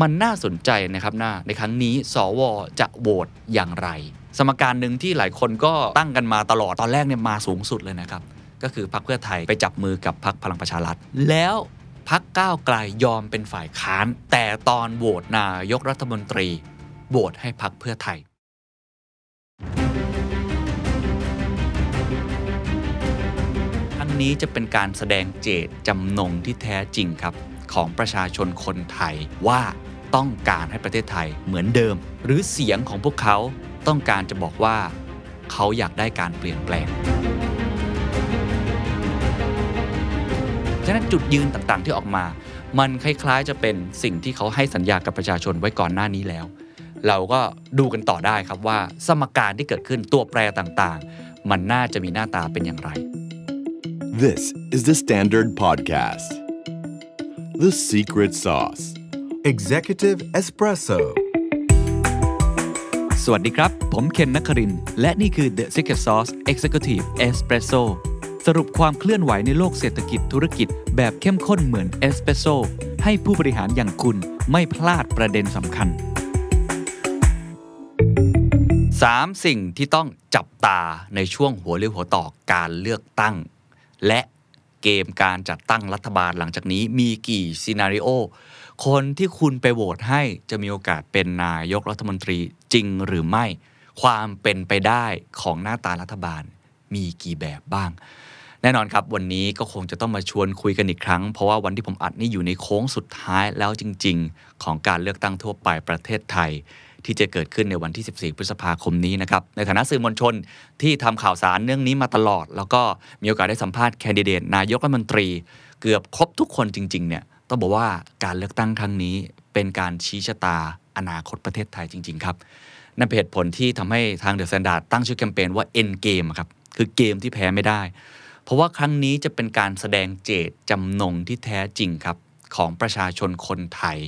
มันน่าสนใจนะครับหน้าในครั้งนี้สวจะโหวตอย่างไร สมการหนึ่งที่หลายคนก็ตั้งกันมาตลอดตอนแรกเนี่ยมาสูงสุดเลยนะครับ ก็คือพรรคเพื่อไทยไปจับมือกับพรรคพลังประชารัฐ แล้วพรรคก้าวไกลยอมเป็นฝ่ายค้าน แต่ตอนโหวตนายกรัฐมนตรีโหวตให้พรรคเพื่อไทยทั้งนี้จะเป็นการแสดงเจตจำนงที่แท้จริงครับของประชาชนคนไทยว่า ต้องการให้ประเทศไทยเหมือนเดิม หรือเสียงของพวกเขาต้องการจะบอกว่า เขาอยากได้การเปลี่ยนแปลง ฉะนั้นจุดยืนต่างๆที่ออกมา มันคล้ายๆ จะเป็นสิ่งที่เขาให้สัญญากับประชาชนไว้ก่อนหน้านี้แล้ว เราก็ดูกันต่อได้ครับว่า สมการที่เกิดขึ้นตัวแปรต่างๆ มันน่าจะมีหน้าตาเป็นอย่างไร This is the Standard Podcast. The Secret Sauce. Executive Espresso สวัสดีครับ ผมเคนนักคริน และนี่คือ The Secret Sauce Executive Espresso สรุปความเคลื่อนไหวในโลกเศรษฐกิจธุรกิจแบบเข้มข้นเหมือนเอสเปรสโซให้ผู้บริหารอย่างคุณไม่พลาดประเด็นสำคัญ 3 สิ่งที่ต้องจับตาในช่วงหัวเรียวหัวต่อการเลือกตั้ง และเกมการจัดตั้งรัฐบาลหลังจากนี้มีกี่ซีนารีโอ คนที่คุณไปโหวตให้จะมีโอกาสเป็นนายกรัฐมนตรีจริงหรือไม่ ความเป็นไปได้ของหน้าตารัฐบาลมีกี่แบบบ้าง แน่นอนครับวันนี้ก็คงจะต้องมาชวนคุยกันอีกครั้ง เพราะว่าวันที่ผมอัดนี่อยู่ในโค้งสุดท้ายแล้วจริง ๆ ของการเลือกตั้งทั่วไปประเทศไทยที่จะเกิดขึ้นในวันที่ 14 พฤษภาคมนี้นะครับ ในฐานะสื่อมวลชนที่ทำข่าวสารเรื่องนี้มาตลอด แล้วก็มีโอกาสได้สัมภาษณ์แคนดิเดตนายกรัฐมนตรี เกือบครบทุกคนจริง ๆ เนี่ย ต้องบอกว่าการเลือกตั้งครั้งนี้เป็นการชี้ชะตาอนาคตประเทศไทยจริง ๆ ครับ นั่นเป็นเหตุผลที่ทำให้ทางเดอะแซนด์ดตั้งชื่อแคมเปญว่า End Game ครับ คือเกมที่แพ้ไม่ได้ เพราะว่าครั้งนี้จะเป็นการแสดงเจตจำนงที่แท้จริงครับ ของประชาชนคนไทย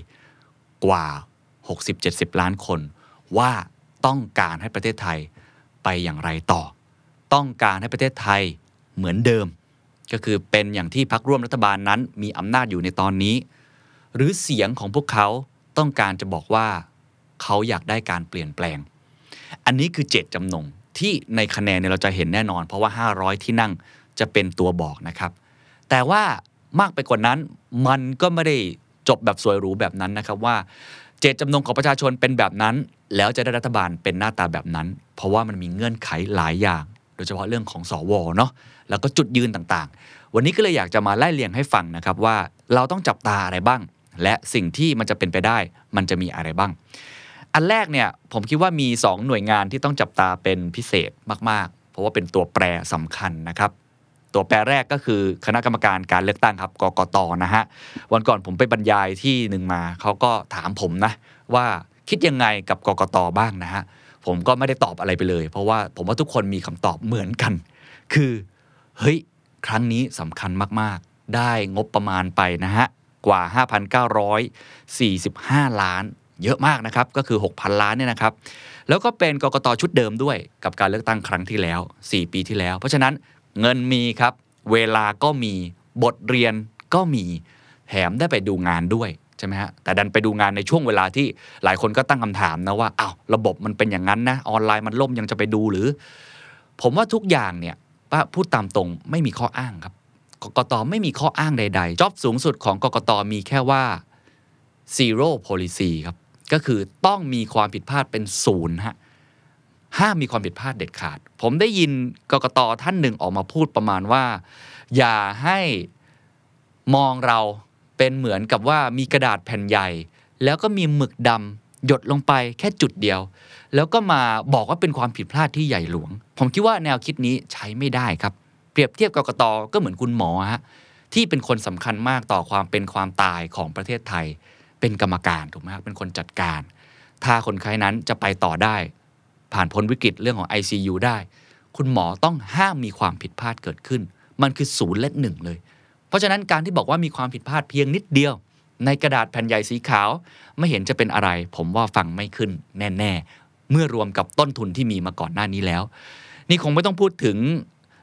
กว่า 60-70 ล้านคน ว่าต้องการให้ประเทศไทยไปอย่างไรต่อ ต้องการให้ประเทศไทยเหมือนเดิม ก็คือเป็นอย่างที่พักร่วมรัฐบาลนั้น มีอำนาจอยู่ในตอนนี้ หรือเสียงของพวกเขาต้องการจะบอกว่าเขาอยากได้การเปลี่ยนแปลง อันนี้คือเจตจำนงที่ในคะแนนเนี่ยเราจะเห็นแน่นอน เพราะว่า 500 ที่นั่งจะเป็นตัวบอกนะครับ แต่ว่ามากไปกว่านั้นมันก็ไม่ได้จบแบบสวยหรูแบบนั้นนะครับว่า เจตจำนงของประชาชนเป็นแบบนั้น แล้วจะได้รัฐบาลเป็นหน้าตาแบบนั้น เพราะว่ามันมีเงื่อนไขหลายอย่าง โดยเฉพาะเรื่องของสวเนาะ แล้วก็จุดยืนต่างๆ วันนี้ก็เลยอยากจะมาไล่เรียงให้ฟังนะครับว่าเราต้องจับตาอะไรบ้าง และสิ่งที่มันจะเป็นไปได้มันจะมีอะไรบ้าง อันแรกเนี่ยผมคิดว่ามี 2 หน่วยงานที่ต้องจับตาเป็นพิเศษมากๆ เพราะว่าเป็นตัวแปรสำคัญนะครับตัวแปรแรกก็คือคณะกรรมการการเลือกตั้งครับกกตนะฮะวันก่อนผมไปบรรยายที่หนึ่งมาเขาก็ถามผมนะว่าคิดยังไงกับกกตบ้างนะฮะผมก็ไม่ได้ตอบอะไรไปเลย เพราะว่าผมว่าทุกคนมีคำตอบเหมือนกัน คือ เฮ้ย ครั้งนี้สำคัญมาก ๆ ได้งบประมาณไปนะฮะ กว่า 5,945 ล้าน เยอะมากนะครับ ก็คือ 6,000 ล้านเนี่ยนะครับ แล้วก็เป็นกกตชุดเดิมด้วยกับการเลือกตั้งครั้งที่แล้ว 4 ปีที่แล้ว เพราะฉะนั้นเงินมีครับ เวลาก็มี บทเรียนก็มี แถมได้ไปดูงานด้วยใช่ไหมฮะแต่ดันไปดูงานในช่วงเวลาที่หลายคนก็ตั้งคำถามนะว่าอ้าวระบบมันเป็นอย่างนั้นนะออนไลน์มันล่มยังจะไปดูหรือ ผมว่าทุกอย่างเนี่ย ป้าพูดตามตรงไม่มีข้ออ้างครับกกตไม่มีข้ออ้างใด ๆ จ็อบสูงสุดของกกตมีแค่ว่า zero policy ครับ ก็คือต้องมีความผิดพลาดเป็นศูนย์ฮะห้ามมีความผิดพลาดเด็ดขาด ผมได้ยินกกตท่านหนึ่งออกมาพูดประมาณว่า อย่าให้มองเราเป็นเหมือนกับว่ามีกระดาษแผ่นใหญ่ แล้วก็มีหมึกดำหยดลงไปแค่จุดเดียว แล้วก็มาบอกว่าเป็นความผิดพลาดที่ใหญ่หลวง ผมคิดว่าแนวคิดนี้ใช้ไม่ได้ครับ เปรียบเทียบกกตก็เหมือนคุณหมอฮะที่เป็นคนสำคัญมากต่อความเป็นความตายของประเทศไทย เป็นกรรมการถูกไหมครับเป็นคนจัดการ ถ้าคนไข้นั้นจะไปต่อได้ ผ่านพ้นวิกฤตเรื่องของ ICU ได้ คุณหมอต้องห้ามมีความผิดพลาดเกิดขึ้น มันคือศูนย์และหนึ่งเลย เพราะฉะนั้นการที่บอกว่ามีความผิดพลาดเพียงนิดเดียว ในกระดาษแผ่นใหญ่สีขาว ไม่เห็นจะเป็นอะไร ผมว่าฟังไม่ขึ้นแน่ๆ เมื่อรวมกับต้นทุนที่มีมาก่อนหน้านี้แล้ว นี่คงไม่ต้องพูดถึง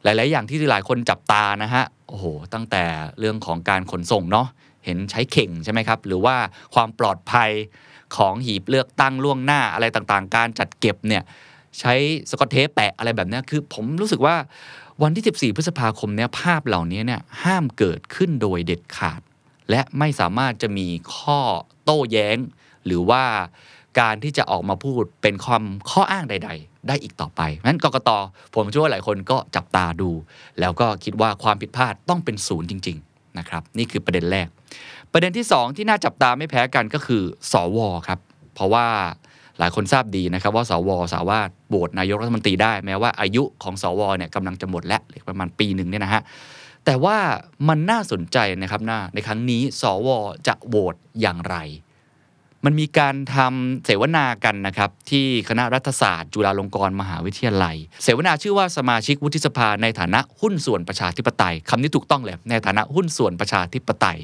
หลาย ๆ อย่างที่หลายคนจับตานะฮะโอ้โหตั้งแต่เรื่องของการขนส่งเนาะเห็นใช้เข่งใช่ไหมครับ หรือว่าความปลอดภัยของหีบเลือกตั้งล่วงหน้าอะไรต่างๆ การจัดเก็บเนี่ยใช้สกอตเทปแปะอะไรแบบนี้คือผมรู้สึกว่าวันที่ 14 พฤษภาคมเนี่ยภาพเหล่านี้เนี่ยห้ามเกิดขึ้นโดยเด็ดขาด และไม่สามารถจะมีข้อโต้แย้ง หรือว่า การที่จะออกมาพูดเป็นความข้ออ้างใด ๆ ได้อีกต่อไปนั้นกกตผมเชื่อว่าหลายคนก็จับตาดู แล้วก็คิดว่าความผิดพลาดต้องเป็นศูนย์จริง ๆ นะครับ นี่คือประเด็นแรก ประเด็นที่ 2 ที่น่าจับตาไม่แพ้กันก็คือ สวครับ เพราะว่าหลายคนทราบดีนะครับว่าสวสามารถโหวตนายกรัฐมนตรีได้แม้ว่าอายุของสวเนี่ยกำลังจะหมดแล้วเหลือประมาณปีหนึ่งเนี่ยนะฮะแต่ว่ามันน่าสนใจนะครับหน้าในครั้งนี้ สวจะโหวตอย่างไร มันมีการทำเสวนากันนะครับที่คณะรัฐศาสตร์ จุฬาลงกรณ์มหาวิทยาลัย เสวนาชื่อว่าสมาชิกวุฒิสภาในฐานะหุ้นส่วนประชาธิปไตยคำนี้ถูกต้องเลยในฐานะหุ้นส่วนประชาธิปไตย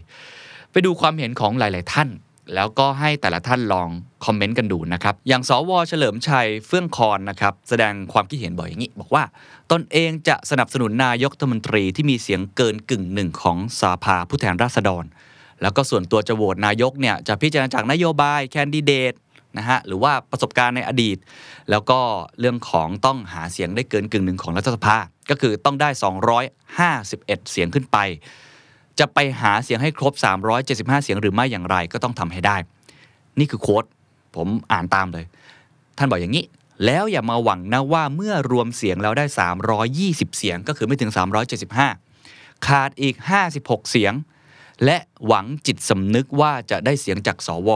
ไปดูความเห็นของหลาย ๆ ท่าน แล้วก็ให้แต่ละท่านลองคอมเมนต์กันดูนะครับอย่างสวเฉลิมชัยเฟื่องคอนนะครับแสดงความคิดเห็นบ่อยอย่างนี้ บอกว่าตนเองจะสนับสนุนนายกรัฐมนตรีที่มีเสียงเกินกึ่งหนึ่งของสภาผู้แทนราษฎร แล้วก็ส่วนตัวจะโหวตนายกเนี่ยจะพิจารณาจากนโยบายแคนดิเดตนะฮะหรือว่าประสบการณ์ในอดีต แล้วก็เรื่องของต้องหาเสียงได้เกินกึ่งหนึ่งของรัฐสภา ก็คือต้องได้ 251 เสียงขึ้นไป จะไปหาเสียงให้ครบ 375 เสียงหรือไม่อย่างไรก็ต้องทำให้ได้ นี่คือโค้ดผมอ่านตามเลย ท่านบอกอย่างนี้ แล้วอย่ามาหวังนะว่าเมื่อรวมเสียงแล้วได้ 320 เสียงก็คือไม่ถึง 375 ขาดอีก 56 เสียง และหวังจิตสำนึกว่าจะได้เสียงจากสว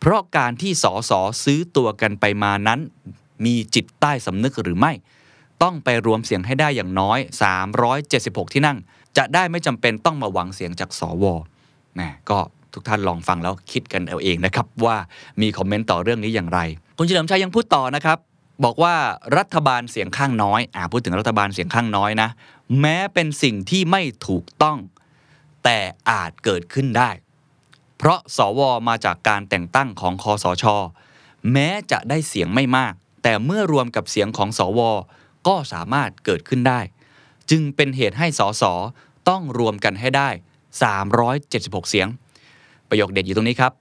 เพราะการที่สสซื้อตัวกันไปมานั้น มีจิตใต้สำนึกหรือไม่ ต้องไปรวมเสียงให้ได้อย่างน้อย 376 ที่นั่ง จะได้ไม่จำเป็นต้องมาหวังเสียงจากสวนะก็ทุกท่านลองฟังแล้วคิดกันเอาเองนะครับว่ามีคอมเมนต์ต่อเรื่องนี้อย่างไร คุณเฉลิมชัยยังพูดต่อนะครับบอกว่ารัฐบาลเสียงข้างน้อย อ่าพูดถึงรัฐบาลเสียงข้างน้อยนะ แม้เป็นสิ่งที่ไม่ถูกต้อง แต่อาจเกิดขึ้นได้ เพราะสวมาจากการแต่งตั้งของคอสช แม้จะได้เสียงไม่มาก แต่เมื่อรวมกับเสียงของสว ก็สามารถเกิดขึ้นได้ จึงเป็นเหตุให้สสต้องรวมกันให้ได้ 376 เสียง ประโยคเด็ดอยู่ตรงนี้ครับ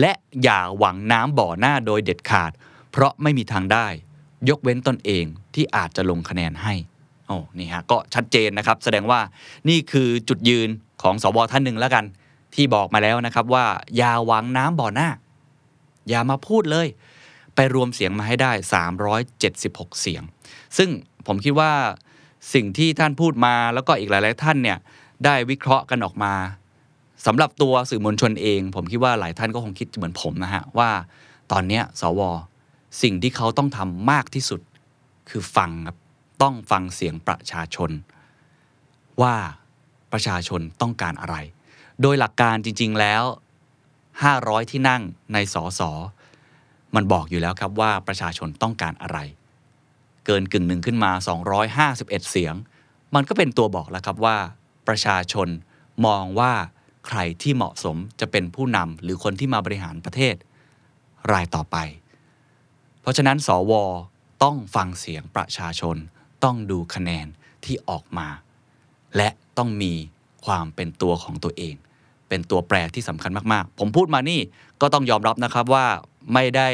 และอย่าหวังน้ำบ่อหน้าโดยเด็ดขาด เพราะไม่มีทางได้ ยกเว้นตนเองที่อาจจะลงคะแนนให้โอ้นี่ฮะก็ชัดเจนนะครับ แสดงว่านี่คือจุดยืน ของสวท่านหนึ่งแล้วกัน ที่บอกมาแล้วนะครับว่า อย่าหวังน้ำบ่อหน้า อย่ามาพูดเลย ไปรวมเสียงมาให้ได้ 376 เสียง ซึ่งผมคิดว่าสิ่งที่ท่านพูดมาแล้วก็อีกหลาย ๆ ท่านเนี่ยได้วิเคราะห์กันออกมาสำหรับตัวสื่อมวลชนเอง ผมคิดว่าหลายท่านก็คงคิดเหมือนผมนะฮะว่าตอนนี้สว สิ่งที่เขาต้องทำมากที่สุดคือฟังครับต้องฟังเสียงประชาชน ว่า ประชาชนต้องการอะไร โดยหลักการจริง ๆแล้ว 500 ที่นั่งในสสมันบอกอยู่แล้วครับว่าประชาชนต้องการอะไร เกินกึ่งหนึ่งขึ้นมา 251 เสียง มันก็เป็นตัวบอกแล้วครับว่า ประชาชนมองว่าใครที่เหมาะสมจะเป็นผู้นำหรือคนที่มาบริหารประเทศรายต่อไป เพราะฉะนั้นสวต้องฟังเสียงประชาชนต้องดูคะแนนที่ออกมา และต้องมีความเป็นตัวของตัวเอง เป็นตัวแปรที่สำคัญมากๆ ผมพูดมานี่ก็ต้องยอมรับนะครับว่าไม่ได้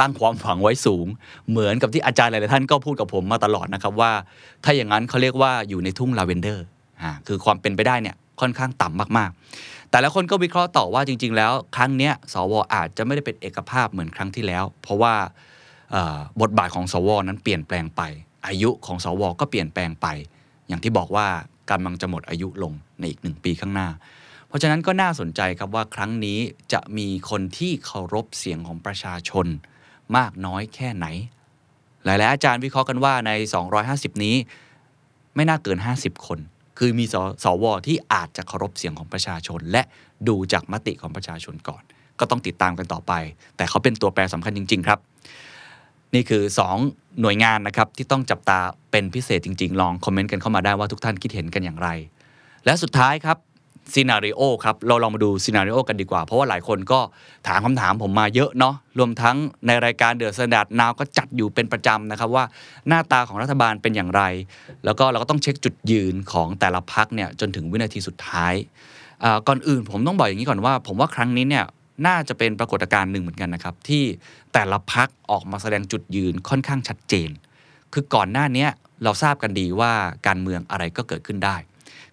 ตั้งความหวังไว้สูง เหมือนกับที่อาจารย์หลายๆท่านก็พูดกับผมมาตลอดนะครับว่า ถ้าอย่างนั้นเขาเรียกว่าอยู่ในทุ่งลาเวนเดอร์อ่าคือความเป็นไปได้เนี่ยค่อนข้างต่ำมากๆ แต่ละคนก็วิเคราะห์ต่อว่าจริง ๆ แล้ว ครั้งเนี้ยสวอาจจะไม่ได้เป็นเอกภาพเหมือนครั้งที่แล้ว เพราะว่าบทบาทของสวนั้นเปลี่ยนแปลงไป อายุของสวก็เปลี่ยนแปลงไป อย่างที่บอกว่า กำลังจะหมดอายุลงในอีกหนึ่งปีข้างหน้า เพราะฉะนั้นก็น่าสนใจครับว่าครั้งนี้จะมีคนที่เคารพเสียงของประชาชน มากน้อยแค่ไหน หลายๆอาจารย์วิเคราะห์กันว่าใน 250 นี้ ไม่น่าเกิน 50 คน คือมีสสวที่อาจจะเคารพเสียงของประชาชน และดูจากมติของประชาชนก่อน ก็ต้องติดตามกันต่อไป แต่เขาเป็นตัวแปรสำคัญจริง ๆ ครับ นี่คือ 2 หน่วยงานนะครับที่ต้องจับตาเป็นพิเศษจริง ๆ ลองคอมเมนต์กันเข้ามาได้ว่าทุกท่านคิดเห็นกันอย่างไร และสุดท้ายครับ scenario ครับเราลองมาดู scenario กันดีกว่า เพราะว่าหลายคนก็ถามคำถามผมมาเยอะเนาะรวมทั้งในรายการ The Standard Now ก็จัดอยู่เป็นประจำนะครับว่าหน้าตาของรัฐบาลเป็นอย่างไร แล้วก็เราก็ต้องเช็คจุดยืนของแต่ละพรรคเนี่ยจนถึงวินาทีสุดท้ายก่อนอื่นผมต้องบอกอย่างนี้ก่อนว่า ผมว่าครั้งนี้เนี่ย น่าจะเป็นปรากฏการณ์หนึ่งเหมือนกันนะครับ ที่แต่ละพรรคออกมาแสดงจุดยืนค่อนข้างชัดเจน คือก่อนหน้านี้เราทราบกันดีว่าการเมืองอะไรก็เกิดขึ้นได้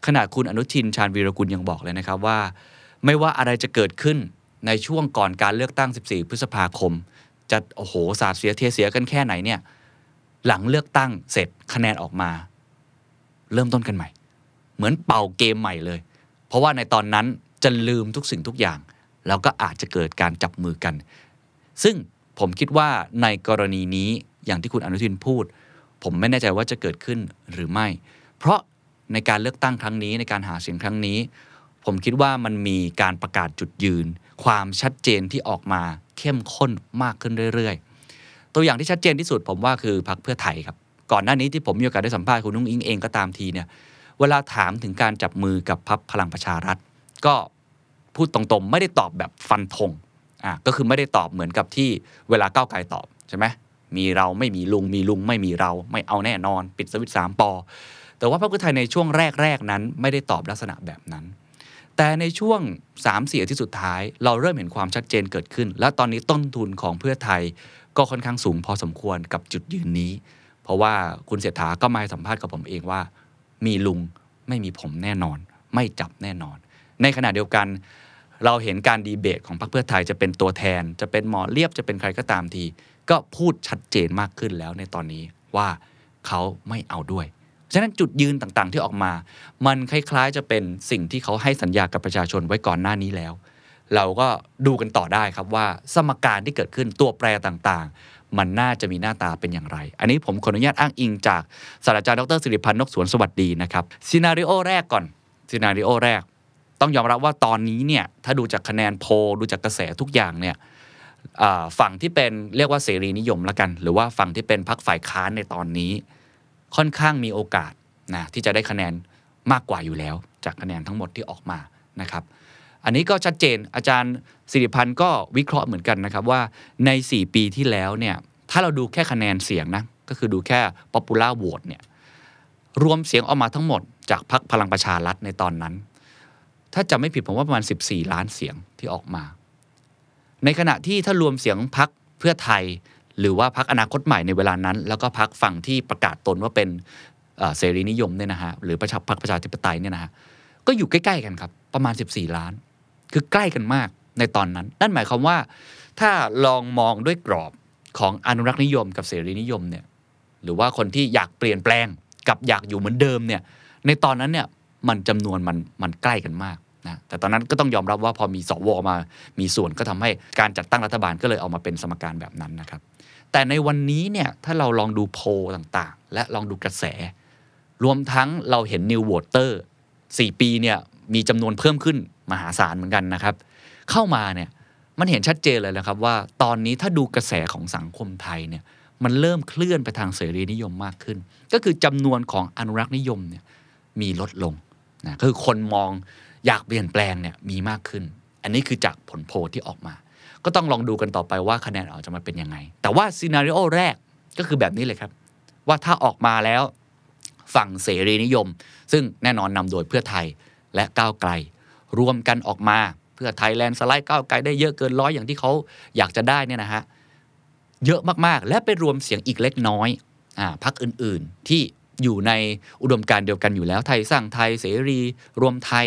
ขณะคุณอนุทินชาญวีรกุลยังบอกเลยนะครับว่า ไม่ว่าอะไรจะเกิดขึ้นในช่วงก่อนการเลือกตั้ง 14 พฤษภาคม จะโอ้โหสาดเสียเทเสียกันแค่ไหนเนี่ยหลังเลือกตั้งเสร็จคะแนนออกมา เริ่มต้นกันใหม่ เหมือนเป่าเกมใหม่เลย เพราะว่าในตอนนั้นจะลืมทุกสิ่งทุกอย่าง แล้วก็อาจจะเกิดการจับมือกัน ซึ่งผมคิดว่าในกรณีนี้อย่างที่คุณอนุทินพูด ผมไม่แน่ใจว่าจะเกิดขึ้นหรือไม่ เพราะในการเลือกตั้งครั้งนี้ในการหาเสียงครั้งนี้ ผมคิดว่ามันมีการประกาศจุดยืน ความชัดเจนที่ออกมาเข้มข้นมากขึ้นเรื่อยๆ ตัวอย่างที่ชัดเจนที่สุดผมว่าคือพรรคเพื่อไทยครับ ก่อนหน้านี้ที่ผมมีโอกาสได้สัมภาษณ์คุณนุ้งอิงเองก็ตามทีเนี่ยเวลาถามถึงการจับมือกับพรรคพลังประชารัฐ ก็ พูดตรงๆ ไม่ได้ตอบแบบฟันธงอะก็คือไม่ได้ตอบเหมือนกับที่เวลาก้าวไกลตอบใช่ไหมมีเราไม่มีลุงมีลุงไม่มีเราไม่เอาแน่นอน ปิดสวิตช์สามปอ แต่ว่าพรรคเพื่อไทยในช่วงแรกๆนั้น ไม่ได้ตอบลักษณะแบบนั้น แต่ในช่วง3 4อาที่สุดท้าย เราเริ่มเห็นความชัดเจนเกิดขึ้น และตอนนี้ต้นทุนของเพื่อไทยก็ค่อนข้างสูงพอสมควรกับจุดยืนนี้ เพราะว่าคุณเศรษฐาก็มาให้สัมภาษณ์กับผมเองว่า มีลุงไม่มีผมแน่นอน ไม่จับแน่นอน ในขณะเดียวกัน เราเห็นการดีเบตของพรรคเพื่อไทยจะเป็นตัวแทน จะเป็นหมอเลียบจะเป็นใครก็ตามที ก็พูดชัดเจนมากขึ้นแล้วในตอนนี้ว่าเขาไม่เอาด้วย ฉะนั้นจุดยืนต่างๆที่ออกมา มันคล้ายๆจะเป็นสิ่งที่เขาให้สัญญากับประชาชนไว้ก่อนหน้านี้แล้ว เราก็ดูกันต่อได้ครับว่าสมการที่เกิดขึ้นตัวแปรต่างๆ มันน่าจะมีหน้าตาเป็นอย่างไร อันนี้ผมขออนุญาตอ้างอิงจากศาสตราจารย์ดรสิริพรรณนกสวนสวัสดีนะครับ scenario แรกก่อน scenario แรก ต้องยอมรับว่าตอนนี้เนี่ยถ้าดูจากคะแนนโพลดูจากกระแสทุกอย่างเนี่ยฝั่งที่เป็นเรียกว่าเสรีนิยมละกัน หรือว่าฝั่งที่เป็นพรรคฝ่ายค้านในตอนนี้ ค่อนข้างมีโอกาสนะที่จะได้คะแนนมากกว่าอยู่แล้ว จากคะแนนทั้งหมดที่ออกมานะครับ อันนี้ก็ชัดเจนอาจารย์สิริพรรณก็วิเคราะห์เหมือนกันนะครับว่าใน 4 ปีที่แล้วเนี่ยถ้าเราดูแค่คะแนนเสียงนะก็คือดูแค่ popular vote เนี่ยรวมเสียงออกมาทั้งหมดจากพรรคพลังประชารัฐในตอนนั้น ถ้าจะไม่ผิดผมว่าประมาณ 14 ล้านเสียงที่ออกมา ในขณะที่ถ้ารวมเสียงพักเพื่อไทย หรือว่าพักอนาคตใหม่ในเวลานั้น แล้วก็พักฝั่งที่ประกาศตนว่าเป็นเอ่อเสรีนิยมเนี่ยนะฮะหรือประชาพักประชาธิปไตยเนี่ยนะฮะก็อยู่ใกล้ ๆ กันครับ ประมาณ 14 ล้าน คือใกล้กันมากในตอนนั้น นั่นหมายความว่า ถ้าลองมองด้วยกรอบของอนุรักษ์นิยมกับเสรีนิยมเนี่ยหรือว่าคนที่อยากเปลี่ยนแปลงกับอยากอยู่เหมือนเดิมเนี่ยในตอนนั้นเนี่ย มันจำนวนมันมันใกล้กันมากนะแต่ตอนนั้นก็ต้องยอมรับว่าพอมีสวมา มีส่วนก็ทำให้การจัดตั้งรัฐบาลก็เลยเอามาเป็นสมการแบบนั้นนะครับ แต่ในวันนี้เนี่ยถ้าเราลองดูโพลต่างๆ และลองดูกระแส รวมทั้งเราเห็น New Voter 4ปีเนี่ยมีจำนวนเพิ่มขึ้นมหาศาลเหมือนกันนะครับ เข้ามาเนี่ยมันเห็นชัดเจนเลยนะครับว่าตอนนี้ถ้าดูกระแสของสังคมไทยเนี่ยมันเริ่มเคลื่อนไปทางเสรีนิยมมากขึ้น ก็คือจำนวนของอนุรักษ์นิยมเนี่ยมีลดลง นะคือคนมองอยากเปลี่ยนแปลงเนี่ยมีมากขึ้น อันนี้คือจากผลโพลที่ออกมา ก็ต้องลองดูกันต่อไปว่าคะแนนออกจะมาเป็นยังไง แต่ว่าซีนารีโอแรกก็คือแบบนี้เลยครับ ว่าถ้าออกมาแล้วฝั่งเสรีนิยม ซึ่งแน่นอนนำโดยเพื่อไทยและก้าวไกล รวมกันออกมาเพื่อไทยแลนด์สไลด์ก้าวไกลได้เยอะเกินร้อยอย่างที่เขาอยากจะได้เนี่ยนะฮะเยอะมากๆ และไปรวมเสียงอีกเล็กน้อยอ่าพักอื่นๆที่ อยู่ในอุดมการเดียวกันอยู่แล้วไทยสร้างไทยเสรีรวมไทย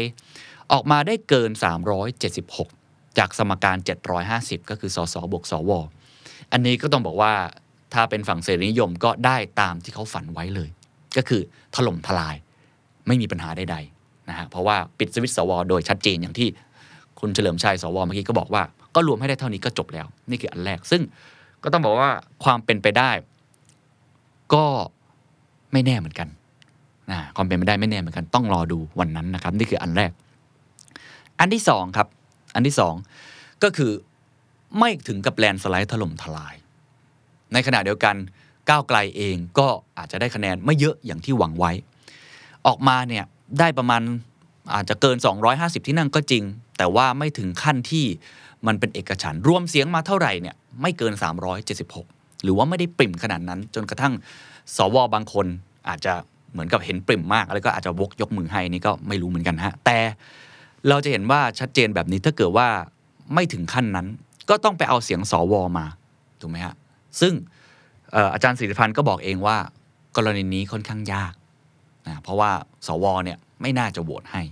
ออกมาได้เกิน 376 จากสมการ 750 ก็คือสสบวกสวอันนี้ก็ต้องบอกว่าถ้าเป็นฝั่งเสรีนิยมก็ได้ตามที่เขาฝันไว้เลย ก็คือถล่มทลายไม่มีปัญหาใดๆนะฮะเพราะว่าปิดสวิตช์สวโดยชัดเจนอย่างที่คุณเฉลิมชัยสวเมื่อกี้ก็บอกว่าก็รวมให้ได้เท่านี้ก็จบแล้ว นี่คืออันแรกซึ่งก็ต้องบอกว่าความเป็นไปได้ ก็ ไม่แน่เหมือนกันนะความเป็นไปได้ไม่แน่เหมือนกันต้องรอดูวันนั้นนะครับ นี่คืออันแรก อันที่สองครับ อันที่สองก็คือไม่ถึงกับแลนสไลด์ถล่มทลาย ในขณะเดียวกันก้าวไกลเองก็อาจจะได้คะแนนไม่เยอะอย่างที่หวังไว้ ออกมาเนี่ยได้ประมาณอาจจะเกิน 250 ที่นั่งก็จริง แต่ว่าไม่ถึงขั้นที่มันเป็นเอกฉันรวมเสียงมาเท่าไหร่เนี่ยไม่เกิน 376 หรือว่าไม่ได้ปริ่มขนาดนั้น จนกระทั่ง สวบางคนอาจจะเหมือนกับเห็นปริ่มมาก แล้วก็อาจจะวกยกมือให้นี่ก็ไม่รู้เหมือนกันฮะแต่เราจะเห็นว่าชัดเจนแบบนี้ถ้าเกิดว่าไม่ถึงขั้นนั้น ก็ต้องไปเอาเสียงสวมาถูกไหมฮะซึ่งอาจารย์สิริพันธ์ก็บอกเองว่า กรณีนี้ค่อนข้างยากนะเพราะว่าสวเนี่ยไม่น่าจะโหวตให้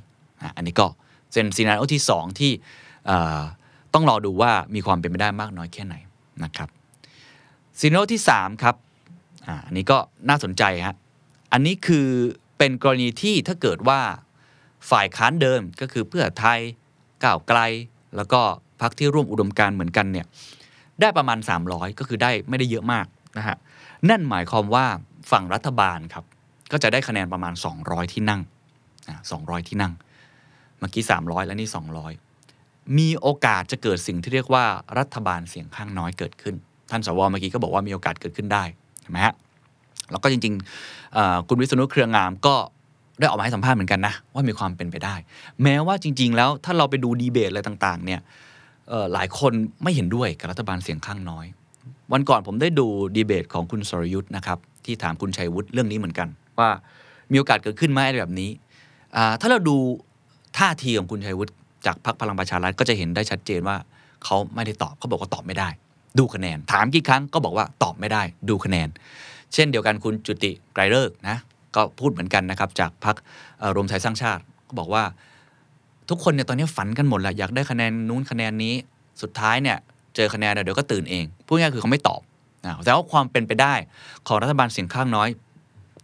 นะอันนี้ก็เป็นซีนารโอที่ 2 ที่ต้องรอดูว่ามีความเป็นไปได้มากน้อยแค่ไหนนะครับซีนารโอที่ 3 ครับ อ่าอันนี้ก็น่าสนใจฮะอันนี้คือเป็นกรณีที่ถ้าเกิดว่าฝ่ายค้านเดิมก็คือเพื่อไทยก้าวไกล แล้วก็พรรคที่ร่วมอุดมการเหมือนกันเนี่ยได้ประมาณ 300 ก็คือได้ไม่ได้เยอะมากนะฮะนั่นหมายความว่าฝั่งรัฐบาลครับก็จะได้คะแนนประมาณ 200 ที่นั่งอะ200 ที่นั่ง เมื่อกี้ 300 แล้วนี่ 200 มีโอกาสจะเกิดสิ่งที่เรียกว่ารัฐบาลเสียงข้างน้อยเกิดขึ้น ท่านสวเมื่อกี้ก็บอกว่ามีโอกาสเกิดขึ้นได้ ไหมฮะแล้วก็จริงๆคุณวิษณุเครืองามก็ได้ออกมาให้สัมภาษณ์เหมือนกันนะ ว่ามีความเป็นไปได้ แม้ว่าจริง ๆ แล้วถ้าเราไปดูดีเบตอะไรต่างๆ เนี่ยหลายคนไม่เห็นด้วยกับรัฐบาลเสียงข้างน้อย วันก่อนผมได้ดูดีเบตของคุณสรยุทธ์นะครับ ที่ถามคุณชัยวุฒิเรื่องนี้เหมือนกัน ว่ามีโอกาสเกิดขึ้นไหมอะไรแบบนี้ ถ้าเราดูท่าทีของคุณชัยวุฒิจากพรรคพลังประชารัฐก็จะเห็นได้ชัดเจนว่าเขาไม่ได้ตอบเขาบอกว่าตอบไม่ได้ ดูคะแนน ถามกี่ครั้งก็บอกว่าตอบไม่ได้ดูคะแนน เช่นเดียวกันคุณจุติไกรเลิกนะก็พูดเหมือนกันนะครับจากพรรครวมไทยสร้างชาติ ก็บอกว่า ทุกคนเนี่ยตอนนี้ฝันกันหมดแหละอยากได้คะแนนนู้นคะแนนนี้สุดท้ายเนี่ยเจอคะแนนเดี๋ยวก็ตื่นเองพูดง่ายคือเขาไม่ตอบนะแต่ว่าความเป็นไปได้ของรัฐบาลเสียงข้างน้อย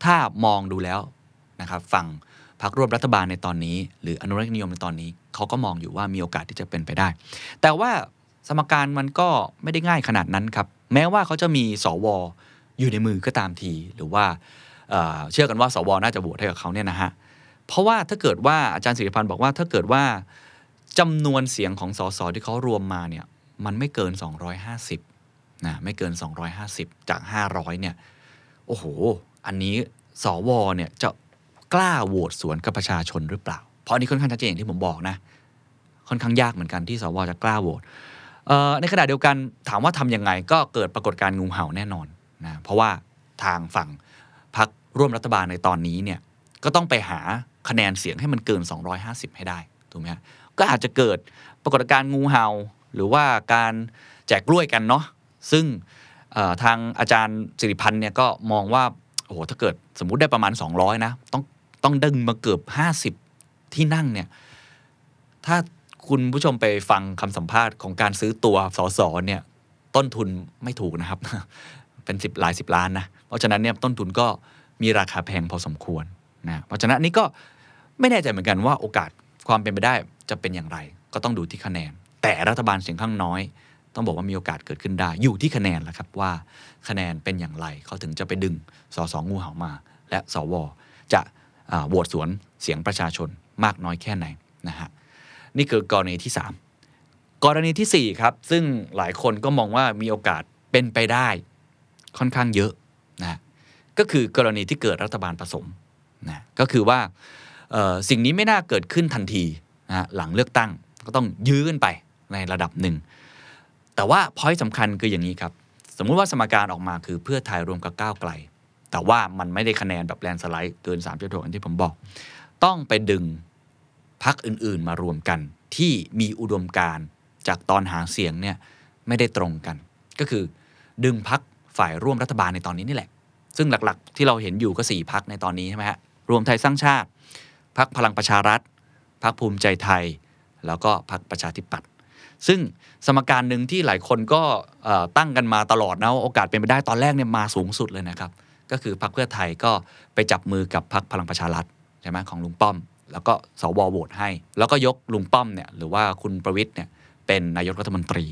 ถ้ามองดูแล้วนะครับฝั่งพรรคร่วมรัฐบาลในตอนนี้ หรืออนุรักษนิยมในตอนนี้เขาก็มองอยู่ว่ามีโอกาสที่จะเป็นไปได้ แต่ว่า สมการมันก็ไม่ได้ง่ายขนาดนั้นครับ แม้ว่าเขาจะมีสวอยู่ในมือก็ตามที หรือว่าเชื่อกันว่าสวน่าจะโหวตให้กับเขาเนี่ยนะฮะเพราะว่าถ้าเกิดว่าอาจารย์สิริพันธ์บอกว่าถ้าเกิดว่าจำนวนเสียงของสสที่เขารวมมาเนี่ยมันไม่เกิน 250นะไม่เกิน 250 จาก 500เนี่ยโอ้โห อันนี้สวเนี่ยจะกล้าโหวตสวนกับประชาชนหรือเปล่า เพราะอันนี้ค่อนข้างชัดเจนอย่างที่ผมบอกนะ ค่อนข้างยากเหมือนกันที่สวจะกล้าโหวต ในขณะเดียวกันถามว่าทำยังไง ก็เกิดปรากฏการณ์งูเห่าแน่นอนนะเพราะว่าทางฝั่งพรรคร่วมรัฐบาลในตอนนี้เนี่ยก็ต้องไปหาคะแนนเสียงให้มันเกิน 250 ให้ได้ถูกไหมฮะก็อาจจะเกิดปรากฏการณ์งูเห่า หรือว่าการแจกกล้วยกันเนาะซึ่งทางอาจารย์สิริพันธ์เนี่ยก็มองว่าโอ้โหถ้าเกิดสมมุติได้ประมาณ 200 นะ ต้องต้องดึงมาเกือบ 50 ที่นั่งเนี่ยถ้า คุณผู้ชมไปฟังคำสัมภาษณ์ของการซื้อตัวสสเนี่ยต้นทุนไม่ถูกนะครับ เป็นสิบหลายสิบล้านนะเพราะฉะนั้นเนี่ยต้นทุนก็มีราคาแพงพอสมควรนะเพราะฉะนั้นนนี้ก็ไม่แน่ใจเหมือนกันว่าโอกาสความเป็นไปได้จะเป็นอย่างไร ก็ต้องดูที่คะแนน แต่รัฐบาลเสียงข้างน้อย ต้องบอกว่ามีโอกาสเกิดขึ้นได้ อยู่ที่คะแนนแหละครับว่าคะแนนเป็นอย่างไรเขาถึงจะไปดึงสสงูเห่ามา และสวจะโหวตสวนเสียงประชาชนมากน้อยแค่ไหนนะฮะ นี่คือกรณีที่ 3 กรณีทีสี่ 4 ครับ ซึ่งหลายคนก็มองว่ามีโอกาสเป็นไปได้ ค่อนข้างเยอะนะก็คือกรณีที่เกิดรัฐบาลผสมนะก็คือว่าสิ่งนี้ไม่น่าเกิดขึ้นทันทีนะหลังเลือกตั้งก็ต้องยื้อกันไปในระดับหนึ่ง แต่ว่าพอยต์สำคัญคืออย่างนี้ครับ สมมุติว่าสมการออกมาคือเพื่อไทยรวมกับก้าวไกล แต่ว่ามันไม่ได้คะแนนแบบแลนสไลด์เกิน3ามจุดหกอันที่ผมบอก ต้องไปดึง พักอื่นๆ มารวมกัน ที่มีอุดมการจากตอนหาเสียงเนี่ยไม่ได้ตรงกัน ก็คือ ดึงพักฝ่ายร่วมรัฐบาลในตอนนี้นี่แหละ ซึ่งหลักๆ ที่เราเห็นอยู่ก็สี่พักในตอนนี้ใช่ไหมฮะรวมไทยสร้างชาติพักพลังประชารัฐพักภูมิใจไทย แล้วก็พักประชาธิปัตย์ซึ่งสมการหนึ่งที่หลายคนก็ตั้งกันมาตลอดนะว่าโอกาสเป็นไปได้ตอนแรกเนี่ยมาสูงสุดเลยนะครับ ก็คือพักเพื่อไทยก็ไปจับมือกับพักพลังประชารัฐใช่ไหมของลุงป้อม แล้วก็สวโหวตให้ แล้วก็ยกลุงป้อมเนี่ยหรือว่าคุณประวิทย์เนี่ยเป็นนายกรัฐมนตรี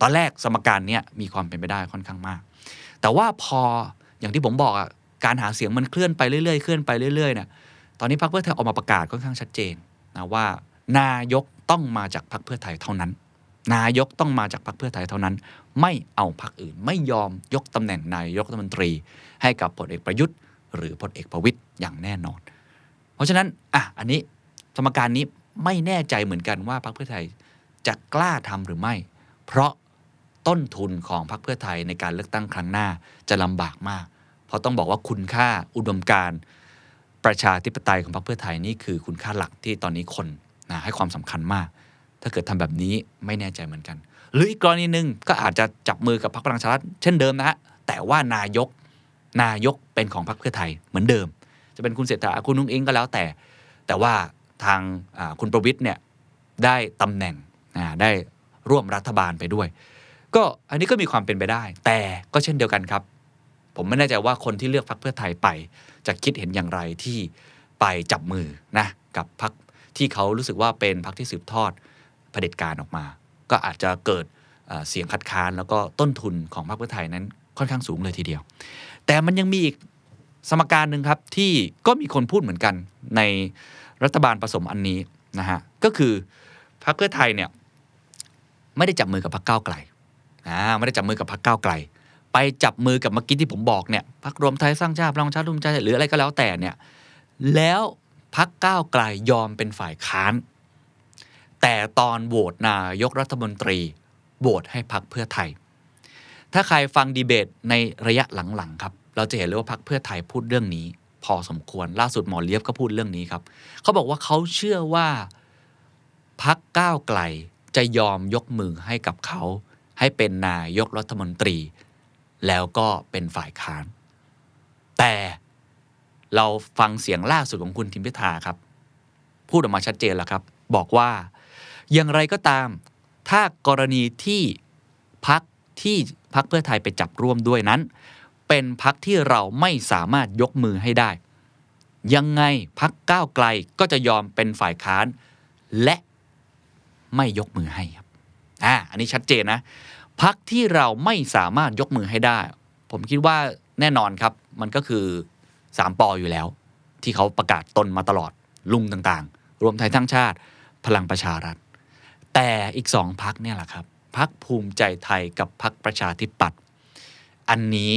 ตอนแรกสมการเนี้ยมีความเป็นไปได้ค่อนข้างมาก แต่ว่าพออย่างที่ผมบอกอะการหาเสียงมันเคลื่อนไปเรื่อยๆเคลื่อนไปเรื่อยๆเนี่ยตอนนี้พรรคเพื่อไทยออกมาประกาศค่อนข้างชัดเจนนะว่านายกต้องมาจากพรรคเพื่อไทยเท่านั้น นายกต้องมาจากพรรคเพื่อไทยเท่านั้น ไม่เอาพรรคอื่น ไม่ยอมยกตำแหน่งนายกรัฐมนตรี ให้กับพลเอกประยุทธ์ หรือพลเอกประวิตยอย่างแน่นอน เพราะฉะนั้นอะอันนี้สมการนี้ไม่แน่ใจเหมือนกันว่าพรรคเพื่อไทยจะกล้าทำหรือไม่ เพราะต้นทุนของพรรคเพื่อไทยในการเลือกตั้งครั้งหน้าจะลำบากมาก เพราะต้องบอกว่าคุณค่าอุดมการประชาธิปไตยของพรรคเพื่อไทยนี่คือคุณค่าหลักที่ตอนนี้คนนะให้ความสำคัญมาก ถ้าเกิดทำแบบนี้ไม่แน่ใจเหมือนกัน หรืออีกกรณีหนึ่งก็อาจจะจับมือกับพรรคพลังชารัฐเช่นเดิมนะฮะแต่ว่านายกนายกเป็นของพรรคเพื่อไทยเหมือนเดิม จะเป็นคุณเศรษฐาคุณนุ้งอิงก็แล้วแต่ แต่ว่าทางคุณประวิทย์เนี่ยได้ตำแหน่งได้ร่วมรัฐบาลไปด้วย ก็อันนี้ก็มีความเป็นไปได้ แต่ก็เช่นเดียวกันครับ ผมไม่แน่ใจว่าคนที่เลือกพรรคเพื่อไทยไป จะคิดเห็นอย่างไรที่ไปจับมือนะกับพรรคที่เขารู้สึกว่าเป็นพรรคที่สืบทอดเผด็จการออกมา ก็อาจจะเกิดเอ่อเสียงคัดค้านแล้วก็ต้นทุนของพรรคเพื่อไทยนั้นค่อนข้างสูงเลยทีเดียว แต่มันยังมีอีก สมการหนึ่งครับที่ก็มีคนพูดเหมือนกันในรัฐบาลผสมอันนี้นะฮะก็คือพรรคเพื่อไทยเนี่ยไม่ได้จับมือกับพรรคก้าวไกลอ่าไม่ได้จับมือกับพรรคก้าวไกล ไปจับมือกับเมื่อกี้ที่ผมบอกเนี่ยพรรครวมไทยสร้างชาติพลังชารัฐรวมใจหรืออะไรก็แล้วแต่เนี่ยแล้วพรรคก้าวไกลยอมเป็นฝ่ายค้าน แต่ตอนโหวตนายกรัฐมนตรีโหวตให้พรรคเพื่อไทย ถ้าใครฟังดีเบตในระยะหลังๆครับ เราจะเห็นเลยว่าพรรคเพื่อไทยพูดเรื่องนี้ พอสมควรล่าสุดหมอเลียบก็พูดเรื่องนี้ครับเขาบอกว่าเขาเชื่อว่าพรรคก้าวไกลจะยอมยกมือให้กับเขา ให้เป็นนายกรัฐมนตรี แล้วก็เป็นฝ่ายค้าน แต่เราฟังเสียงล่าสุดของคุณทิมพิธาครับ พูดออกมาชัดเจนแล้วครับ บอกว่าอย่างไรก็ตาม ถ้ากรณีที่พักที่พักเพื่อไทยไปจับร่วมด้วยนั้น เป็นพักที่เราไม่สามารถยกมือให้ได้ ยังไงพักก้าวไกลก็จะยอมเป็นฝ่ายค้าน และไม่ยกมือให้ครับอ่าอันนี้ชัดเจนนะพักที่เราไม่สามารถยกมือให้ได้ ผมคิดว่าแน่นอนครับ มันก็คือสามปออยู่แล้ว ที่เขาประกาศตนมาตลอดลุงต่างๆ รวมไทยทั้งชาติ พลังประชารัฐ แต่อีกสองพักเนี่ยแหละครับพักภูมิใจไทยกับพักประชาธิปัตย์อันนี้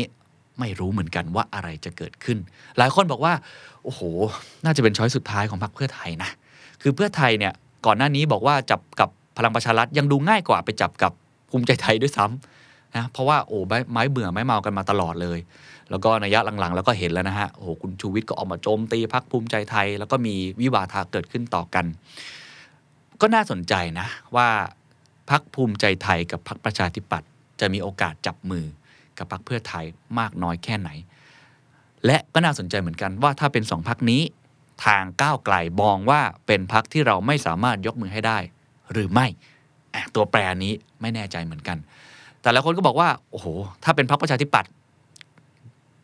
ไม่รู้เหมือนกันว่าอะไรจะเกิดขึ้น หลายคนบอกว่า โอ้โห น่าจะเป็นช้อยสุดท้ายของพรรคเพื่อไทยนะ คือเพื่อไทยเนี่ย ก่อนหน้านี้บอกว่าจับกับพลังประชารัฐยังดูง่ายกว่าไปจับกับภูมิใจไทยด้วยซ้ำนะ เพราะว่าโอ้ไม้ไม้เบื่อไม้เมากันมาตลอดเลย แล้วก็ในระยะหลังๆ แล้วก็เห็นแล้วนะฮะ โอ้โห คุณชูวิทย์ก็ออกมาโจมตีพรรคภูมิใจไทย แล้วก็มีวิวาทาเกิดขึ้นต่อกัน ก็น่าสนใจนะว่าพรรคภูมิใจไทยกับพรรคประชาธิปัตย์จะมีโอกาสจับมือ กับพรรคเพื่อไทยมากน้อยแค่ไหน และก็น่าสนใจเหมือนกันว่าถ้าเป็นสองพรรคนี้ ทางก้าวไกลมองว่าเป็นพรรคที่เราไม่สามารถยกมือให้ได้ หรือไม่ตัวแปรนี้ไม่แน่ใจเหมือนกัน แต่ละคนก็บอกว่าโอ้โหถ้าเป็นพรรคประชาธิปัตย์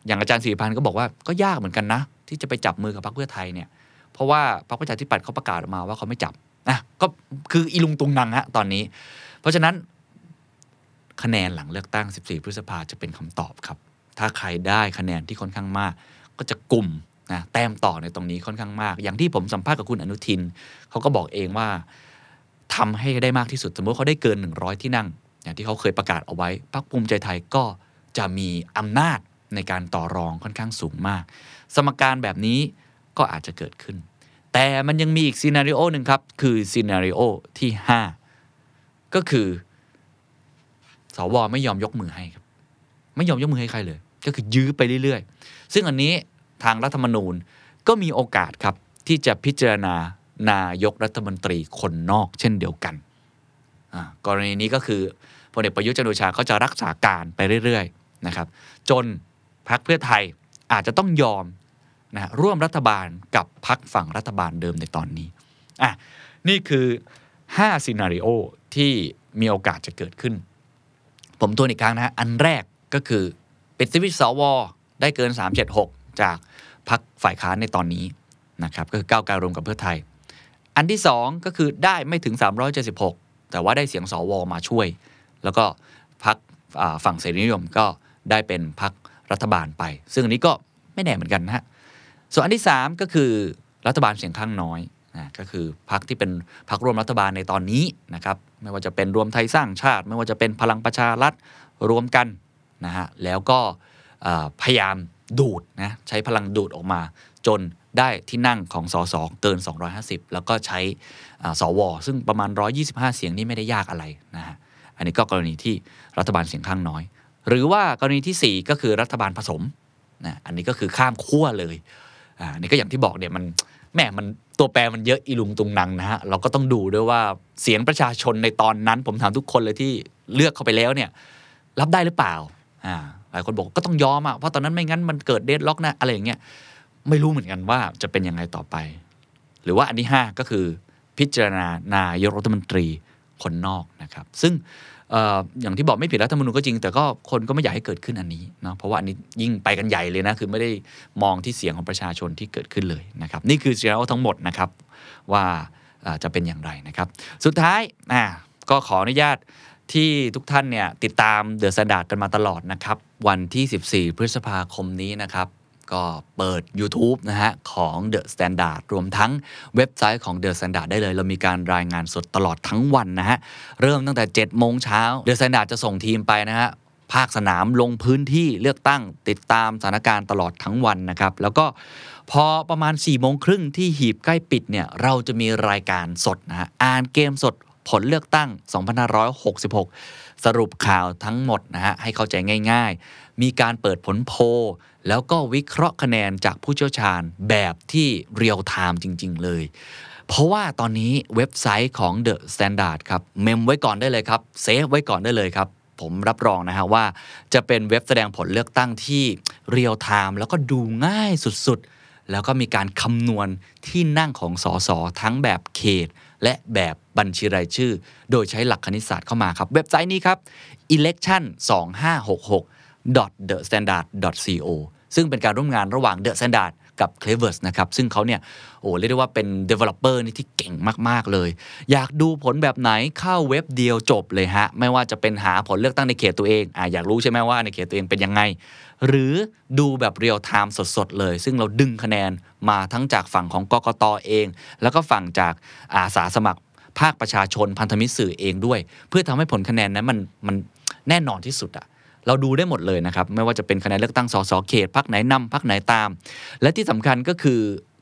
อย่างอาจารย์สิริพันธ์ก็บอกว่าก็ยากเหมือนกันนะ ที่จะไปจับมือกับพรรคเพื่อไทยเนี่ยเพราะว่าพรรคประชาธิปัตย์เขาประกาศออกมาว่าเขาไม่จับนะก็คืออีลุงตุงนังฮะตอนนี้ เพราะฉะนั้น คะแนนหลังเลือกตั้ง 14 พฤษภาจะเป็นคำตอบครับ ถ้าใครได้คะแนนที่ค่อนข้างมาก ก็จะกลุ่มนะแต้มต่อในตรงนี้ค่อนข้างมาก อย่างที่ผมสัมภาษณ์กับคุณอนุทินเขาก็บอกเองว่าทำให้ได้มากที่สุด สมมติเขาได้เกิน 100 ที่นั่ง อย่างที่เขาเคยประกาศเอาไว้พรรคภูมิใจไทยก็จะมีอำนาจในการต่อรองค่อนข้างสูงมาก สมการแบบนี้ก็อาจจะเกิดขึ้น แต่มันยังมีอีกซีนารีโอหนึ่งครับ คือซีนารีโอที่ 5 ก็คือ สวไม่ยอมยกมือให้ครับ ไม่ยอมยกมือให้ใครเลย ก็คือยื้อไปเรื่อยๆ ซึ่งอันนี้ทางรัฐธรรมนูญก็มีโอกาสครับที่จะพิจารณานายกรัฐมนตรีคนนอกเช่นเดียวกัน กรณีนี้ก็คือพลเอกประยุทธ์จันโอชาก็จะรักษาการไปเรื่อยๆนะครับ จนพรรคเพื่อไทยอาจจะต้องยอมนะฮะร่วมรัฐบาลกับพรรคฝั่งรัฐบาลเดิมในตอนนี้อะนี่คือ5ซีนารีโอที่มีโอกาสจะเกิดขึ้น ผมทวนอีกครั้งนะฮะอันแรกก็คือปิดสวิตสวได้เกิน 376 จากพรรคฝ่ายค้านในตอนนี้นะครับก็คือก้าวไกลรวมกับเพื่อไทย อันที่ 2 ก็คือได้ไม่ถึง 376 แต่ว่าได้เสียงสวมาช่วย แล้วก็พรรคฝั่งเสรีนิยมก็ได้เป็นพรรครัฐบาลไป ซึ่งอันนี้ก็ไม่แน่เหมือนกันนะฮะส่วนอันที่ 3 ก็คือรัฐบาลเสียงข้างน้อย นะก็คือพรรคที่เป็นพรรคร่วมรัฐบาลในตอนนี้นะครับไม่ว่าจะเป็นรวมไทยสร้างชาติ ไม่ว่าจะเป็นพลังประชารัฐรวมกันนะฮะแล้วก็พยายามดูดนะใช้พลังดูดออกมา จนได้ที่นั่งของสสเกิน 250 แล้วก็ใช้อ่าสว ซึ่งประมาณ 125 เสียงนี่ไม่ได้ยากอะไรนะฮะอันนี้ก็กรณีที่รัฐบาลเสียงข้างน้อย หรือว่ากรณีทีสี่4 ก็คือรัฐบาลผสมนะอันนี้ก็คือข้ามขั้วเลยอ่านี่ก็อย่างที่บอกเนี่ยมันแหมมัน ตัวแปรมันเยอะอีลุงตุงนังนะฮะเราก็ต้องดูด้วยว่าเสียงประชาชนในตอนนั้น ผมถามทุกคนเลยที่เลือกเข้าไปแล้วเนี่ย รับได้หรือเปล่าอ่าหลายคนบอกก็ต้องยอมอะเพราะตอนนั้นไม่งั้นมันเกิดเดดล็อกนะอะไรอย่างเงี้ยไม่รู้เหมือนกันว่าจะเป็นยังไงต่อไป หรือว่าอันที่5ก็คือพิจารณานายกรัฐมนตรีคนนอกนะครับ ซึ่ง อย่างที่บอกไม่ผิดรัฐธรรมนูญก็จริง แต่ก็คนก็ไม่อยากให้เกิดขึ้นอันนี้เนาะเพราะว่าอันนี้ยิ่งไปกันใหญ่เลยนะ คือไม่ได้มองที่เสียงของประชาชนที่เกิดขึ้นเลยนะครับ นี่คือเสียงทั้งหมดนะครับว่าอ่าจะเป็นอย่างไรนะครับ สุดท้ายอ่าก็ขออนุญาตที่ทุกท่านเนี่ยติดตาม The Standard กันมาตลอดนะครับ วันที่ 14 พฤษภาคมนี้นะครับ ก็เปิด YouTube นะฮะของ The Standard รวมทั้งเว็บไซต์ของ The Standard ได้เลย เรามีการรายงานสดตลอดทั้งวันนะฮะ เริ่มตั้งแต่ 7 โมงเช้า The Standard จะส่งทีมไปนะฮะภาคสนามลงพื้นที่เลือกตั้งติดตามสถานการณ์ตลอดทั้งวันนะครับ แล้วก็พอประมาณ4ี่โมงครึ่งที่หีบใกล้ปิดเนี่ยเราจะมีรายการสดนะฮะอ่านเกมสดผลเลือกตั้ง 2566 สรุปข่าวทั้งหมดนะฮะให้เข้าใจง่าย ๆ มีการเปิดผลโพล แล้วก็วิเคราะห์คะแนนจากผู้เชี่ยวชาญแบบที่ real-time จริง ๆ เลย เพราะว่าตอนนี้เว็บไซต์ของ The Standard ครับเมมไว้ก่อนได้เลยครับ save ไว้ก่อนได้เลยครับผมรับรองนะฮะว่าจะเป็นเว็บแสดงผลเลือกตั้งที่ real-time แล้วก็ดูง่ายสุดๆ แล้วก็มีการคำนวณที่นั่งของสสทั้งแบบเขต และแบบบัญชีรายชื่อ โดยใช้หลักคณิตศาสตร์เข้ามาครับ เว็บไซต์นี้ครับ election 2566 the standard co ซึ่งเป็นการร่วมงานระหว่าง The Standard กับ Cleverse นะครับ ซึ่งเขาเนี่ย โอ้ เรียกได้ว่าเป็น developer นี่ที่เก่งมาก ๆ เลย อยากดูผลแบบไหนเข้าเว็บเดียวจบเลยฮะ ไม่ว่าจะเป็นหาผลเลือกตั้งในเขตตัวเองอ่าอยากรู้ใช่ไหมว่าในเขตตัวเองเป็นยังไง หรือดูแบบเรียลไทม์สด ๆ เลย ซึ่งเราดึงคะแนนมาทั้งจากฝั่งของกกตเอง แล้วก็ฝั่งจากอาสาสมัครภาคประชาชนพันธมิตรสื่อเองด้วย เพื่อทำให้ผลคะแนนนั้นมันมันแน่นอนที่สุดอะ เราดูได้หมดเลยนะครับ ไม่ว่าจะเป็นคะแนนเลือกตั้งสสเขตพักไหนนำพักไหนตาม และที่สำคัญก็คือ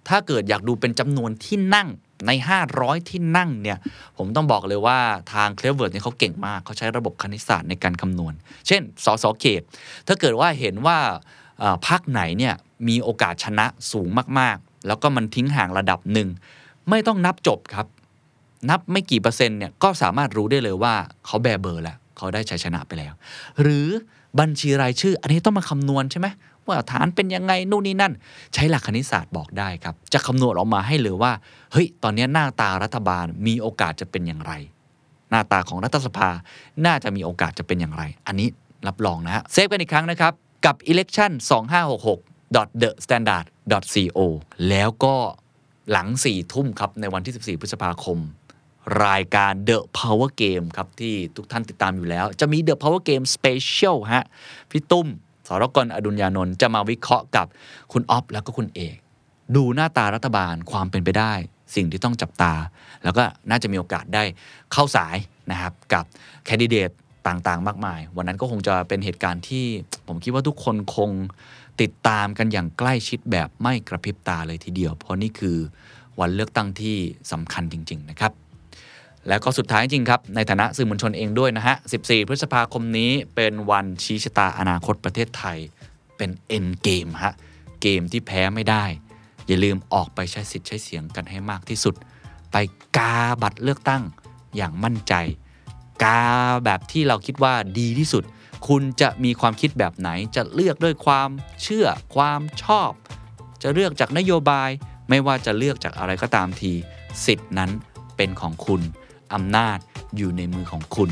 ถ้าเกิดอยากดูเป็นจำนวนที่นั่งใน 500 ที่นั่งเนี่ย ผมต้องบอกเลยว่าทาง c l e v e r เนี่ยเขาเก่งมาก เขาใช้ระบบคณิตศาสตร์ในการคำนวณ เช่น สสเขต ถ้าเกิดว่าเห็นว่าอ่อพรรคไหนเนี่ยมีโอกาสชนะสูงมากๆ แล้วก็มันทิ้งห่างระดับหนึ่ง ไม่ต้องนับจบครับ นับไม่กี่เปอร์เซ็นต์เนี่ย ก็สามารถรู้ได้เลยว่าเขาแบเบอร์แล้ว เขาได้ชัยชนะไปแล้ว หรือบัญชีรายชื่อ อันนี้ต้องมาคำนวณใช่ไหมว่าฐานเป็นยังไงนู่นนี่นั่น ใช้หลักคณิตศาสตร์บอกได้ครับ จะคำนวณออกมาให้เลยว่า เฮ้ย ตอนนี้หน้าตารัฐบาลมีโอกาสจะเป็นอย่างไร หน้าตาของรัฐสภา น่าจะมีโอกาสจะเป็นอย่างไร อันนี้รับรองนะฮะเซฟกันอีกครั้งนะครับ กับ election 2566 the standard co แล้วก็หลัง4ทุ่มครับในวันที่ 14 พฤษภาคม รายการ The Power Game ครับ ที่ทุกท่านติดตามอยู่แล้ว จะมี The Power Game Special ฮะพี่ตุ้มสรกรอดุลยานนท์จะมาวิเคราะห์กับคุณออฟแล้วก็คุณเอก ดูหน้าตารัฐบาลความเป็นไปได้ สิ่งที่ต้องจับตา แล้วก็น่าจะมีโอกาสได้เข้าสายนะครับกับแคนดิเดตต่างๆ มากมาย วันนั้นก็คงจะเป็นเหตุการณ์ที่ผมคิดว่าทุกคนคงติดตามกันอย่างใกล้ชิดแบบไม่กระพริบตาเลยทีเดียว เพราะนี่คือวันเลือกตั้งที่สำคัญจริง ๆ นะครับ แล้วก็สุดท้ายจริงครับ ในฐานะสื่อมวลชนเองด้วยนะฮะ 14 พฤษภาคมนี้เป็นวันชี้ชะตาอนาคตประเทศไทย เป็นเอ็นเกมฮะ เกมที่แพ้ไม่ได้ อย่าลืมออกไปใช้สิทธิ์ใช้เสียงกันให้มากที่สุด ไปกาบัตรเลือกตั้งอย่างมั่นใจ กาแบบที่เราคิดว่าดีที่สุด คุณจะมีความคิดแบบไหนจะเลือกด้วยความเชื่อความชอบ จะเลือกจากนโยบาย ไม่ว่าจะเลือกจากอะไรก็ตามที สิทธินั้นเป็นของคุณ อำนาจอยู่ในมือของคุณ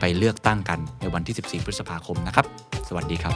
ไปเลือกตั้งกันในวันที่ 14 พฤษภาคมนะครับ สวัสดีครับ